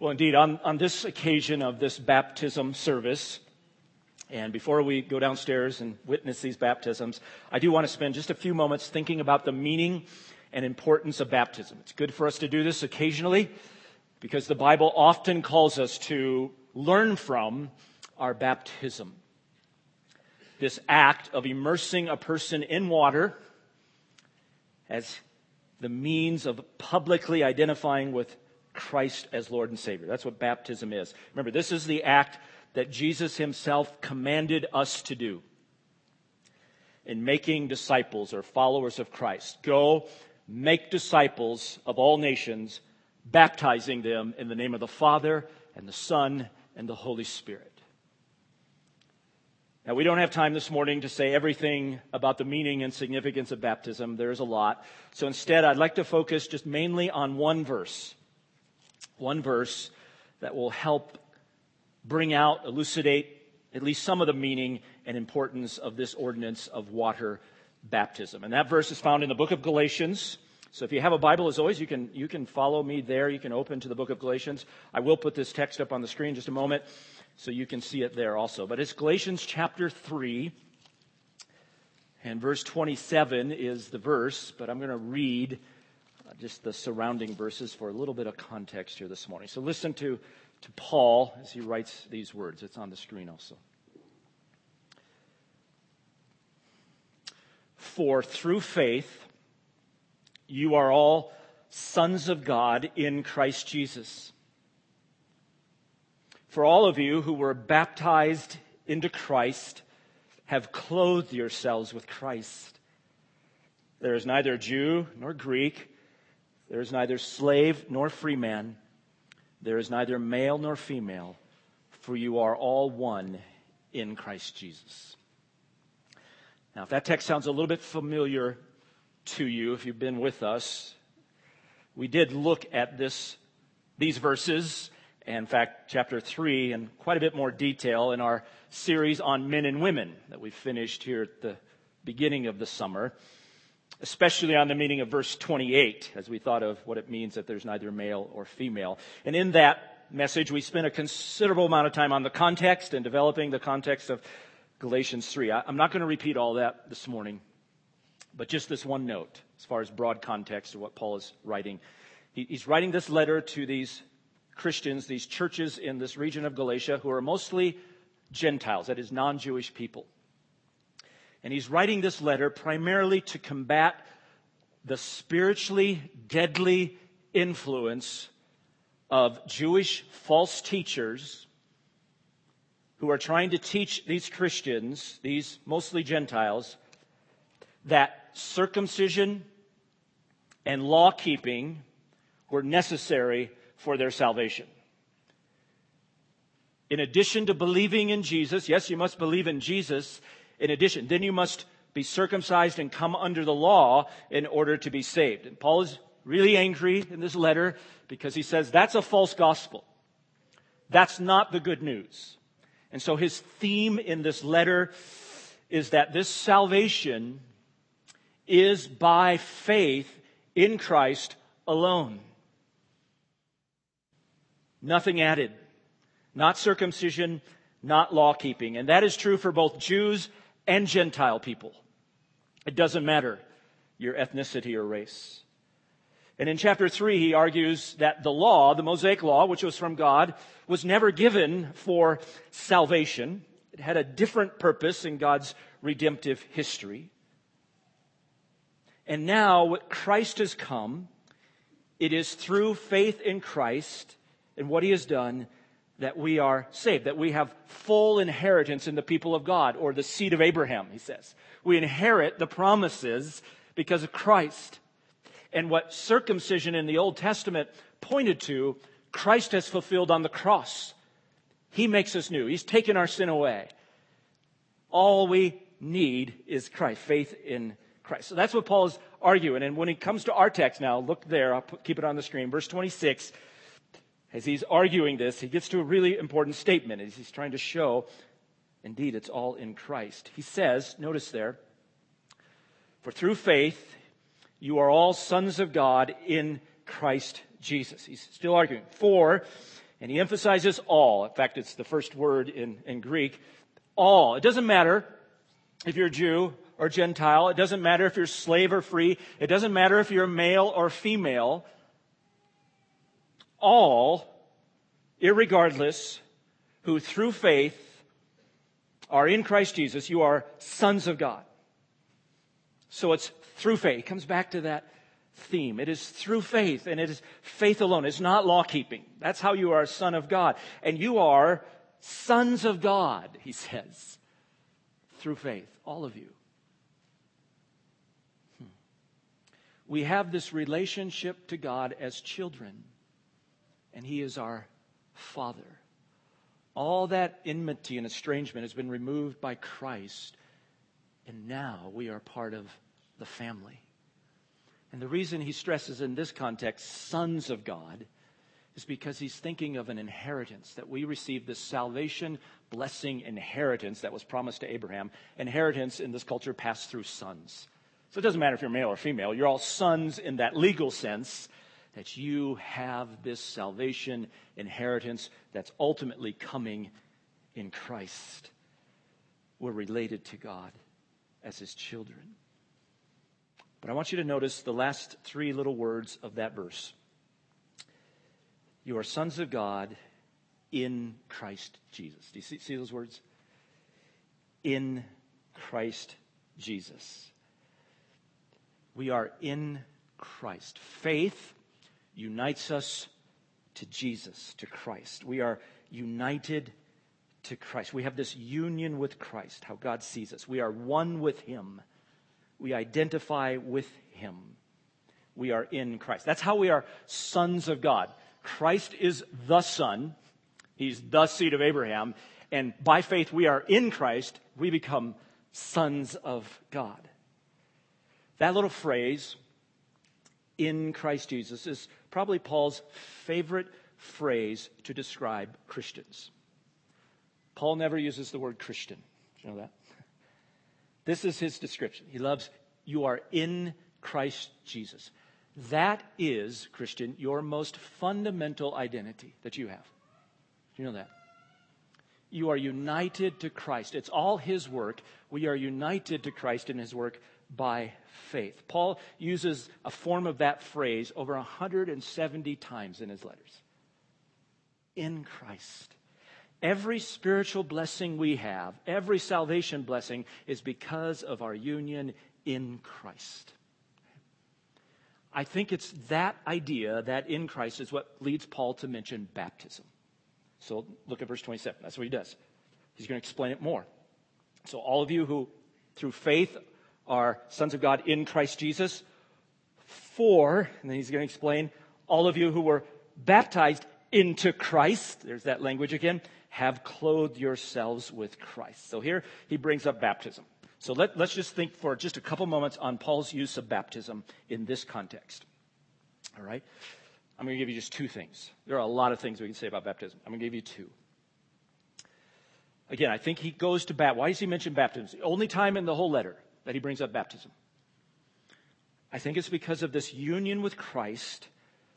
Well, indeed, on, on this occasion of this baptism service, and before we go downstairs and witness these baptisms, I do want to spend just a few moments thinking about the meaning and importance of baptism. It's good for us to do this occasionally because the Bible often calls us to learn from our baptism. This act of immersing a person in water as the means of publicly identifying with Christ as Lord and Savior. That's what baptism is. Remember, this is the act that Jesus himself commanded us to do in making disciples or followers of Christ. Go make disciples of all nations, baptizing them in the name of the Father and the Son and the Holy Spirit. Now, we don't have time this morning to say everything about the meaning and significance of baptism. There's a lot. So instead, I'd like to focus just mainly on one verse one verse that will help bring out, elucidate at least some of the meaning and importance of this ordinance of water baptism. And that verse is found in the book of Galatians. So if you have a Bible, as always, you can, you can follow me there. You can open to the book of Galatians. I will put this text up on the screen just a moment so you can see it there also. But it's Galatians chapter 3. And verse 27 is the verse, but I'm going to read just the surrounding verses for a little bit of context here this morning. So listen to, to Paul as he writes these words. It's on the screen also. For through faith, you are all sons of God in Christ Jesus. For all of you who were baptized into Christ have clothed yourselves with Christ. There is neither Jew nor Greek there is neither slave nor free man. There is neither male nor female, for you are all one in Christ Jesus. Now, if that text sounds a little bit familiar to you, if you've been with us, we did look at this, these verses, in fact, chapter 3, in quite a bit more detail in our series on men and women that we finished here at the beginning of the summer especially on the meaning of verse 28, as we thought of what it means that there's neither male or female. And in that message, we spent a considerable amount of time on the context and developing the context of Galatians 3. I'm not going to repeat all that this morning, but just this one note as far as broad context of what Paul is writing. He's writing this letter to these Christians, these churches in this region of Galatia who are mostly Gentiles, that is, non Jewish people. And he's writing this letter primarily to combat the spiritually deadly influence of Jewish false teachers who are trying to teach these Christians, these mostly Gentiles, that circumcision and law keeping were necessary for their salvation. In addition to believing in Jesus, yes, you must believe in Jesus, in addition. Then you must be circumcised and come under the law in order to be saved. And Paul is really angry in this letter because he says that's a false gospel. That's not the good news. And so his theme in this letter is that this salvation is by faith in Christ alone. Nothing added. Not circumcision, not law keeping. And that is true for both Jews and Gentile people. It doesn't matter your ethnicity or race. And in chapter 3, he argues that the law, the Mosaic law, which was from God, was never given for salvation. It had a different purpose in God's redemptive history. And now what Christ has come. It is through faith in Christ and what he has done that we are saved, that we have full inheritance in the people of God, or the seed of Abraham, he says. We inherit the promises because of Christ. And what circumcision in the Old Testament pointed to, Christ has fulfilled on the cross. He makes us new. He's taken our sin away. All we need is Christ, faith in Christ. So that's what Paul is arguing. And when he comes to our text now, look there, I'll keep it on the screen. Verse 26, as he's arguing this, he gets to a really important statement as he's trying to show, indeed, it's all in Christ. He says, notice there, for through faith, you are all sons of God in Christ Jesus. He's still arguing. For And he emphasizes all. In fact, it's the first word in, in Greek. All. It doesn't matter if you're a Jew or Gentile. It doesn't matter if you're slave or free. It doesn't matter if you're male or female. All, irregardless, who through faith are in Christ Jesus, you are sons of God. So it's through faith. It comes back to that theme. It is through faith, and it is faith alone. It's not law keeping. That's how you are a son of God. And you are sons of God, he says, through faith, all of you. Hmm. We have this relationship to God as children, and he is our Father. All that enmity and estrangement has been removed by Christ, and now we are part of the family. And the reason he stresses in this context, sons of God, is because he's thinking of an inheritance that we receive this salvation, blessing, inheritance that was promised to Abraham. Inheritance in this culture passed through sons. So it doesn't matter if you're male or female, you're all sons in that legal sense that you have this salvation inheritance that's ultimately coming in Christ. We're related to God as his children. But I want you to notice the last three little words of that verse. You are sons of God in Christ Jesus. Do you see, see those words? In Christ Jesus. We are in Christ. Faith unites us to Jesus, to Christ. We are united to Christ. We have this union with Christ, how God sees us. We are one with Him we identify with him. We are in Christ. That's how we are sons of God. Christ is the Son. He's the seed of Abraham. And by faith, we are in Christ. We become sons of God. That little phrase, in Christ Jesus, is probably Paul's favorite phrase to describe Christians. Paul never uses the word Christian. Do you know that? This is his description. He loves, you are in Christ Jesus. That is, Christian, your most fundamental identity that you have. Do you know that? You are united to Christ. It's all his work. We are united to Christ in his work by faith. Paul uses a form of that phrase over 170 times in his letters. In Christ. Every spiritual blessing we have, every salvation blessing, is because of our union in Christ. I think it's that idea that in Christ is what leads Paul to mention baptism. So look at verse 27. That's what he does. He's going to explain it more. So, all of you who through faith are sons of God in Christ Jesus, for, and then he's going to explain, all of you who were baptized into Christ, there's that language again, have clothed yourselves with Christ. So here he brings up baptism. So let, us just think for just a couple moments on Paul's use of baptism in this context. All right? I'm going to give you just two things. There are a lot of things we can say about baptism. I'm going to give you two. Again, I think he goes to baptism. Why does he mention baptism? The only time in the whole letter that he brings up baptism. I think it's because of this union with Christ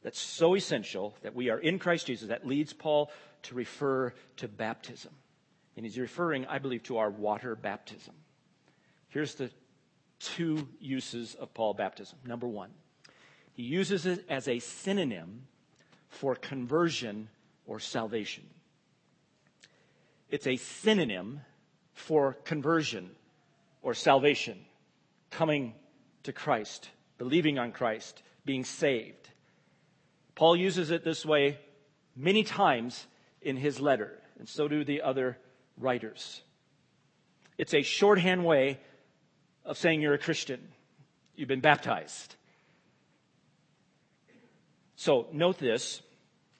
that's so essential that we are in Christ Jesus that leads Paul to refer to baptism. And he's referring, I believe, to our water baptism. Here's the two uses of Paul baptism. Number one, he uses it as a synonym for conversion or salvation. It's a synonym for conversion or salvation, coming to Christ, believing on Christ, being saved. Paul uses it this way many times in his letter, and so do the other writers. It's a shorthand way of saying you're a Christian. You've been baptized. So note this,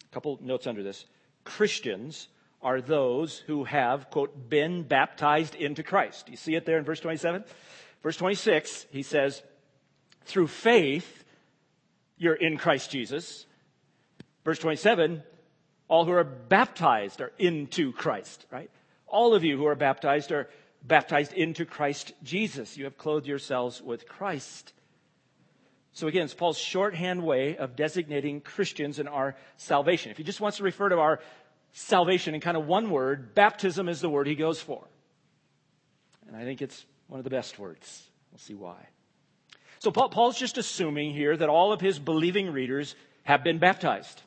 a couple notes under this. Christians are those who have, quote, been baptized into Christ. You see it there in verse 27? Verse 26, he says, through faith, you're in Christ Jesus. Verse 27, all who are baptized are into Christ, right? All of you who are baptized are baptized into Christ Jesus. You have clothed yourselves with Christ. So again, it's Paul's shorthand way of designating Christians in our salvation. If he just wants to refer to our salvation in kind of one word, baptism is the word he goes for. And I think it's one of the best words. We'll see why. So Paul's just assuming here that all of his believing readers have been baptized.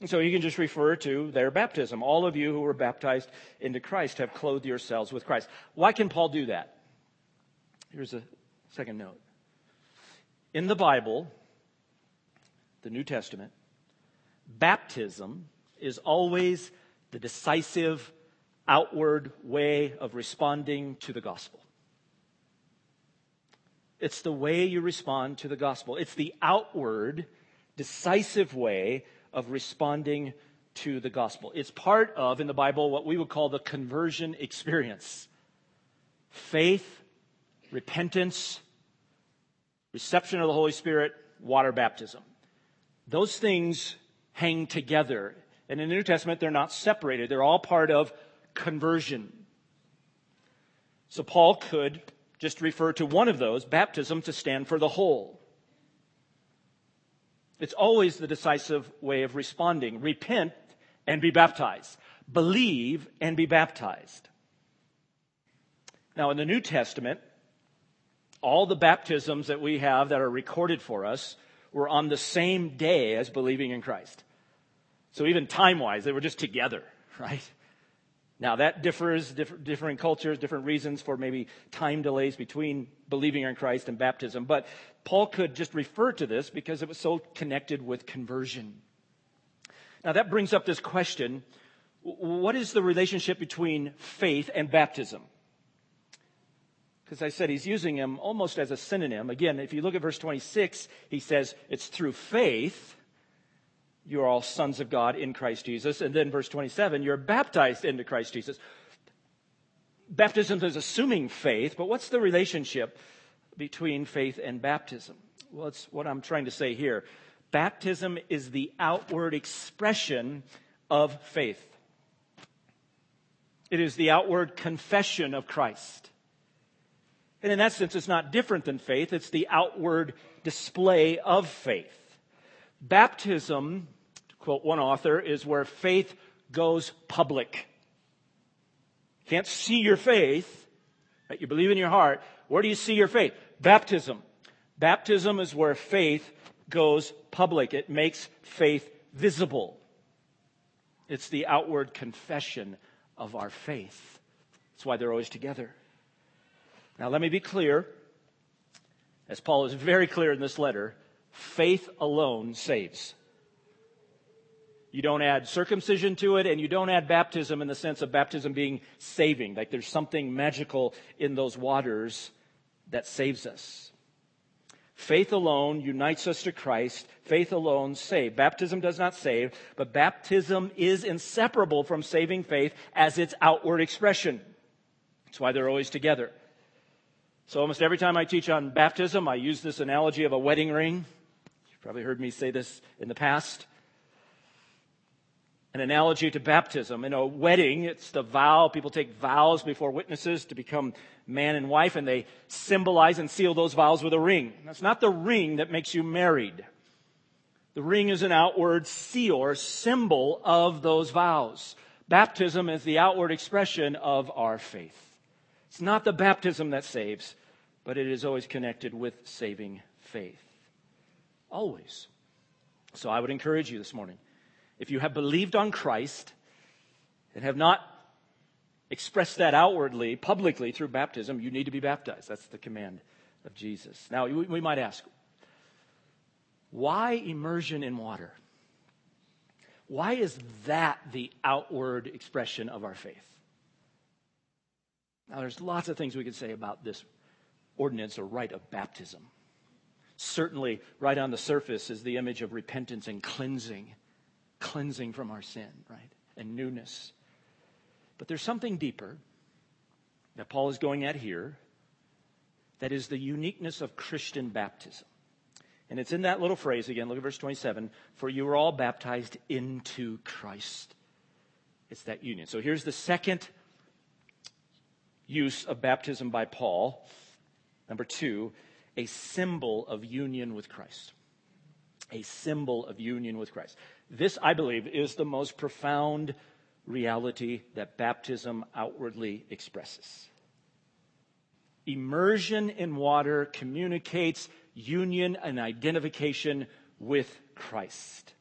And so you can just refer to their baptism. All of you who were baptized into Christ have clothed yourselves with Christ. Why can Paul do that? Here's a second note. In the Bible, the New Testament, baptism is always the decisive outward way of responding to the gospel. It's the way you respond to the gospel. It's the outward, decisive way of responding to the gospel. It's part of, in the Bible, what we would call the conversion experience. Faith, repentance, reception of the Holy Spirit, water baptism. Those things hang together. And in the New Testament, they're not separated. They're all part of conversion. So Paul could just refer to one of those, baptism, to stand for the whole. It's always the decisive way of responding. Repent and be baptized. Believe and be baptized. Now, in the New Testament, all the baptisms that we have that are recorded for us were on the same day as believing in Christ. So even time wise, they were just together, right? Now that differs, different, different cultures, different reasons for maybe time delays between believing in Christ and baptism. But Paul could just refer to this because it was so connected with conversion. Now that brings up this question. What is the relationship between faith and baptism? because I said he's using him almost as a synonym. Again, if you look at verse 26, he says it's through faith you are all sons of God in Christ Jesus. And then verse 27, you're baptized into Christ Jesus. Baptism is assuming faith, but what's the relationship between faith and baptism? Well, it's what I'm trying to say here. Baptism is the outward expression of faith. It is the outward confession of Christ. And in that sense, it's not different than faith, it's the outward display of faith. Baptism, quote one author, is where faith goes public. Can't see your faith, right? You believe in your heart. Where do you see your faith? Baptism. Baptism is where faith goes public. It makes faith visible. It's the outward confession of our faith. That's why they're always together. Now, let me be clear, as Paul is very clear in this letter faith alone saves. You don't add circumcision to it, and you don't add baptism in the sense of baptism being saving. Like there's something magical in those waters that saves us. Faith alone unites us to Christ. Faith alone saves. Baptism does not save, but baptism is inseparable from saving faith as its outward expression. That's why they're always together. So almost every time I teach on baptism, I use this analogy of a wedding ring. You've probably heard me say this in the past. An analogy to baptism. In a wedding, it's the vow. People take vows before witnesses to become man and wife, and they symbolize and seal those vows with a ring. That's not the ring that makes you married. The ring is an outward seal or symbol of those vows. Baptism is the outward expression of our faith. It's not the baptism that saves, but it is always connected with saving faith. Always. So I would encourage you this morning if you have believed on Christ and have not expressed that outwardly, publicly through baptism, you need to be baptized. That's the command of Jesus. Now, we might ask, why immersion in water? Why is that the outward expression of our faith? Now, there's lots of things we could say about this ordinance or rite of baptism. Certainly, right on the surface is the image of repentance and cleansing, cleansing from our sin, right? And newness. But there's something deeper that Paul is going at here that is the uniqueness of Christian baptism. And it's in that little phrase again, look at verse 27 for you were all baptized into Christ. It's that union. So here's the second use of baptism by Paul. Number two, a symbol of union with Christ. A symbol of union with Christ. This, I believe, is the most profound reality that baptism outwardly expresses. Immersion in water communicates union and identification with Christ.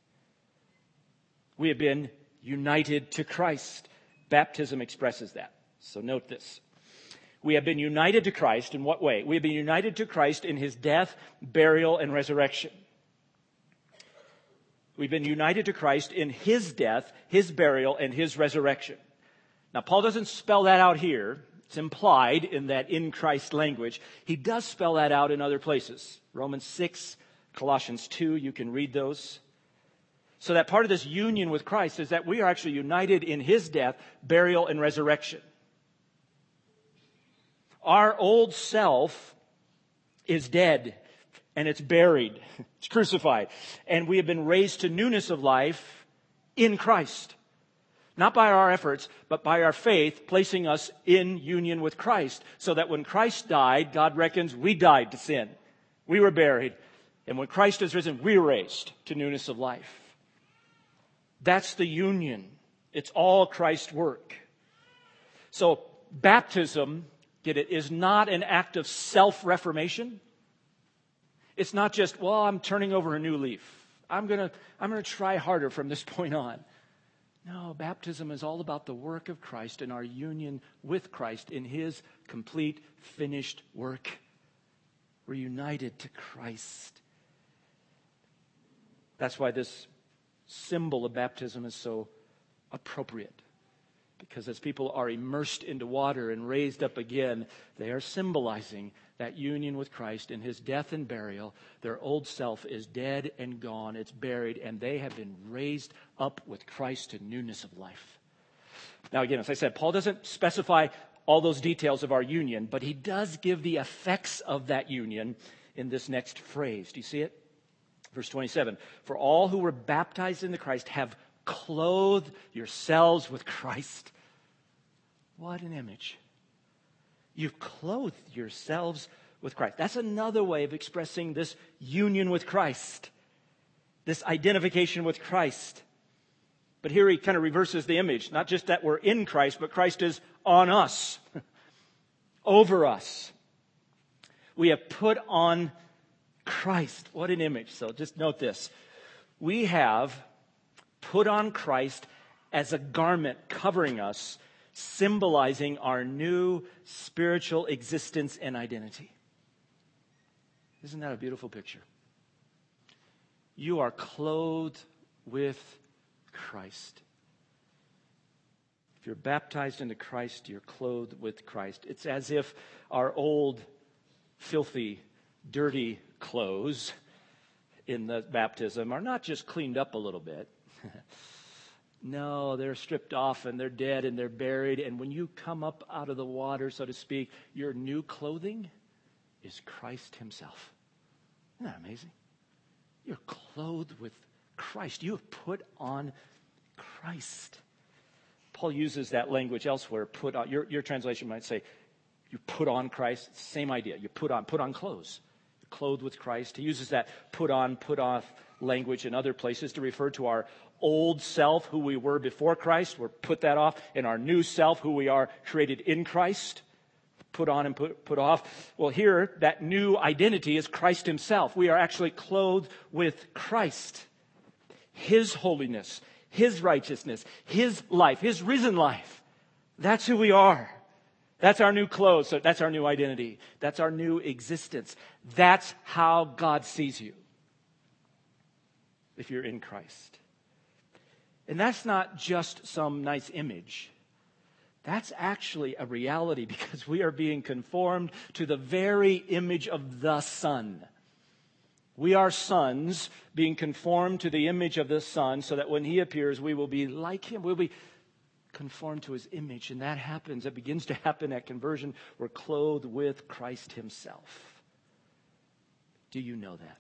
We have been united to Christ. Baptism expresses that. So note this. We have been united to Christ in what way? We have been united to Christ in his death, burial, and resurrection. We've been united to Christ in his death, his burial, and his resurrection. Now, Paul doesn't spell that out here. It's implied in that in Christ language. He does spell that out in other places. Romans 6, Colossians 2, you can read those. So that part of this union with Christ is that we are actually united in his death, burial, and resurrection. Our old self is dead and it's buried. It's crucified. And we have been raised to newness of life in Christ. Not by our efforts, but by our faith, placing us in union with Christ. So that when Christ died, God reckons we died to sin. We were buried. And when Christ is risen, we're raised to newness of life. That's the union. It's all Christ's work. So baptism, get it, is not an act of self-reformation. It's not just, well, I'm turning over a new leaf. I'm gonna, I'm gonna try harder from this point on. No, baptism is all about the work of Christ and our union with Christ in his complete, finished work. We're united to Christ. That's why this symbol of baptism is so appropriate. Because as people are immersed into water and raised up again, they are symbolizing that union with Christ in his death and burial. Their old self is dead and gone, it's buried, and they have been raised up with Christ to newness of life. Now, again, as I said, Paul doesn't specify all those details of our union, but he does give the effects of that union in this next phrase. Do you see it? Verse 27 For all who were baptized into Christ have clothed yourselves with Christ. What an image. You've clothed yourselves with Christ. That's another way of expressing this union with Christ, this identification with Christ. But here he kind of reverses the image. Not just that we're in Christ, but Christ is on us, over us. We have put on Christ. What an image. So just note this. We have put on Christ as a garment covering us symbolizing our new spiritual existence and identity. Isn't that a beautiful picture? You are clothed with Christ. If you're baptized into Christ, you're clothed with Christ. It's as if our old, filthy, dirty clothes in the baptism are not just cleaned up a little bit. No, they're stripped off and they're dead and they're buried. And when you come up out of the water, so to speak, your new clothing is Christ Himself. Isn't that amazing? You're clothed with Christ. You have put on Christ. Paul uses that language elsewhere. Put on your, your translation might say, you put on Christ. Same idea. You put on, put on clothes. Clothed with Christ. He uses that put on, put off language in other places to refer to our old self, who we were before Christ. We're put that off. And our new self, who we are created in Christ. Put on and put, put off. Well, here, that new identity is Christ himself. We are actually clothed with Christ. His holiness, His righteousness, His life, His risen life. That's who we are. That's our new clothes. So that's our new identity. That's our new existence. That's how God sees you if you're in Christ. And that's not just some nice image. That's actually a reality because we are being conformed to the very image of the Son. We are sons being conformed to the image of the Son so that when He appears, we will be like Him. We'll be conformed to His image. And that happens, that begins to happen at conversion. We're clothed with Christ Himself. Do you know that?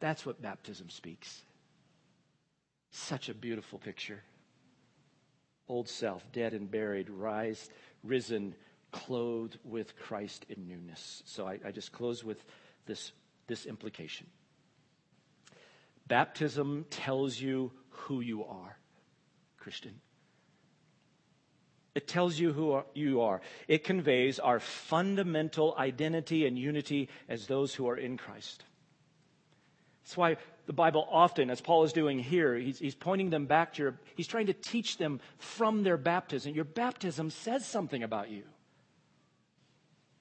That's what baptism speaks. Such a beautiful picture. Old self, dead and buried, rise, risen, clothed with Christ in newness. So I, I just close with this, this implication. Baptism tells you who you are, Christian. It tells you who you are. It conveys our fundamental identity and unity as those who are in Christ. That's why the Bible often, as Paul is doing here, he's, he's pointing them back to your, he's trying to teach them from their baptism. Your baptism says something about you.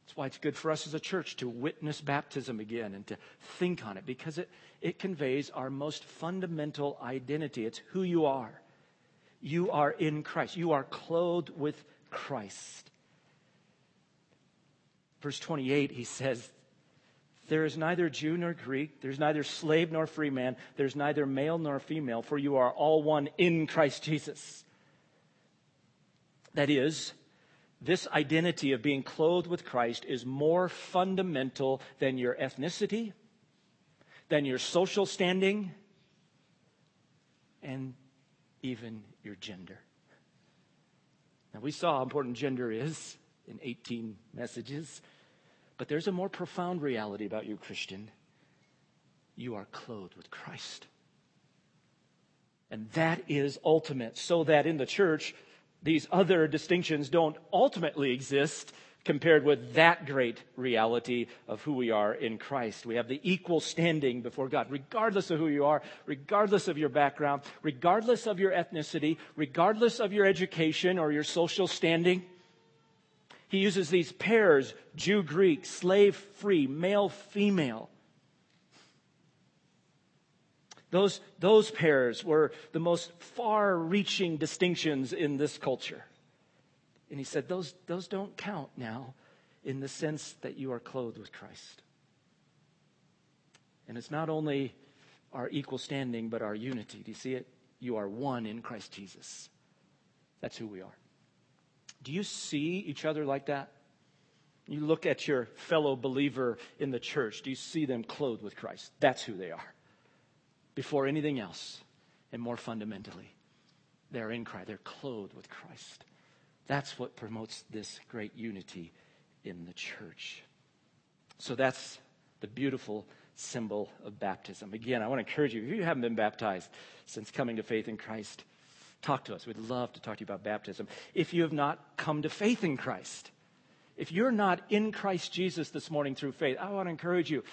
That's why it's good for us as a church to witness baptism again and to think on it because it, it conveys our most fundamental identity. It's who you are. You are in Christ, you are clothed with Christ. Verse 28, he says, There is neither Jew nor Greek, there's neither slave nor free man, there's neither male nor female, for you are all one in Christ Jesus. That is, this identity of being clothed with Christ is more fundamental than your ethnicity, than your social standing, and even your gender. Now, we saw how important gender is in 18 messages, but there's a more profound reality about you, Christian. You are clothed with Christ. And that is ultimate, so that in the church, these other distinctions don't ultimately exist compared with that great reality of who we are in Christ. We have the equal standing before God, regardless of who you are, regardless of your background, regardless of your ethnicity, regardless of your education or your social standing. He uses these pairs Jew, Greek, slave, free, male, female. Those, those pairs were the most far reaching distinctions in this culture. And he said, those, those don't count now in the sense that you are clothed with Christ. And it's not only our equal standing, but our unity. Do you see it? You are one in Christ Jesus. That's who we are. Do you see each other like that? You look at your fellow believer in the church. Do you see them clothed with Christ? That's who they are before anything else. And more fundamentally, they're in Christ. They're clothed with Christ. That's what promotes this great unity in the church. So that's the beautiful symbol of baptism. Again, I want to encourage you if you haven't been baptized since coming to faith in Christ, talk to us. We'd love to talk to you about baptism. If you have not come to faith in Christ, if you're not in Christ Jesus this morning through faith, I want to encourage you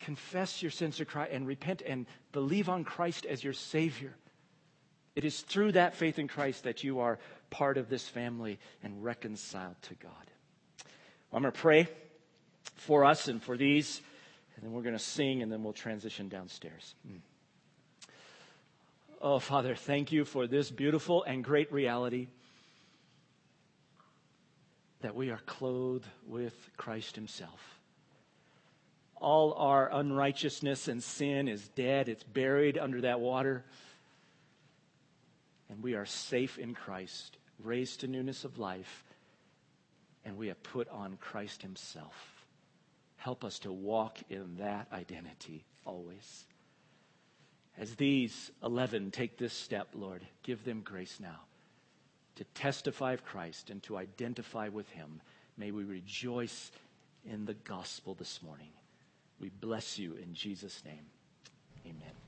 confess your sins to Christ and repent and believe on Christ as your Savior. It is through that faith in Christ that you are part of this family and reconciled to God. Well, I'm going to pray for us and for these, and then we're going to sing, and then we'll transition downstairs. Mm. Oh, Father, thank you for this beautiful and great reality that we are clothed with Christ Himself. All our unrighteousness and sin is dead, it's buried under that water. And we are safe in Christ, raised to newness of life, and we have put on Christ Himself. Help us to walk in that identity always. As these 11 take this step, Lord, give them grace now to testify of Christ and to identify with Him. May we rejoice in the gospel this morning. We bless you in Jesus' name. Amen.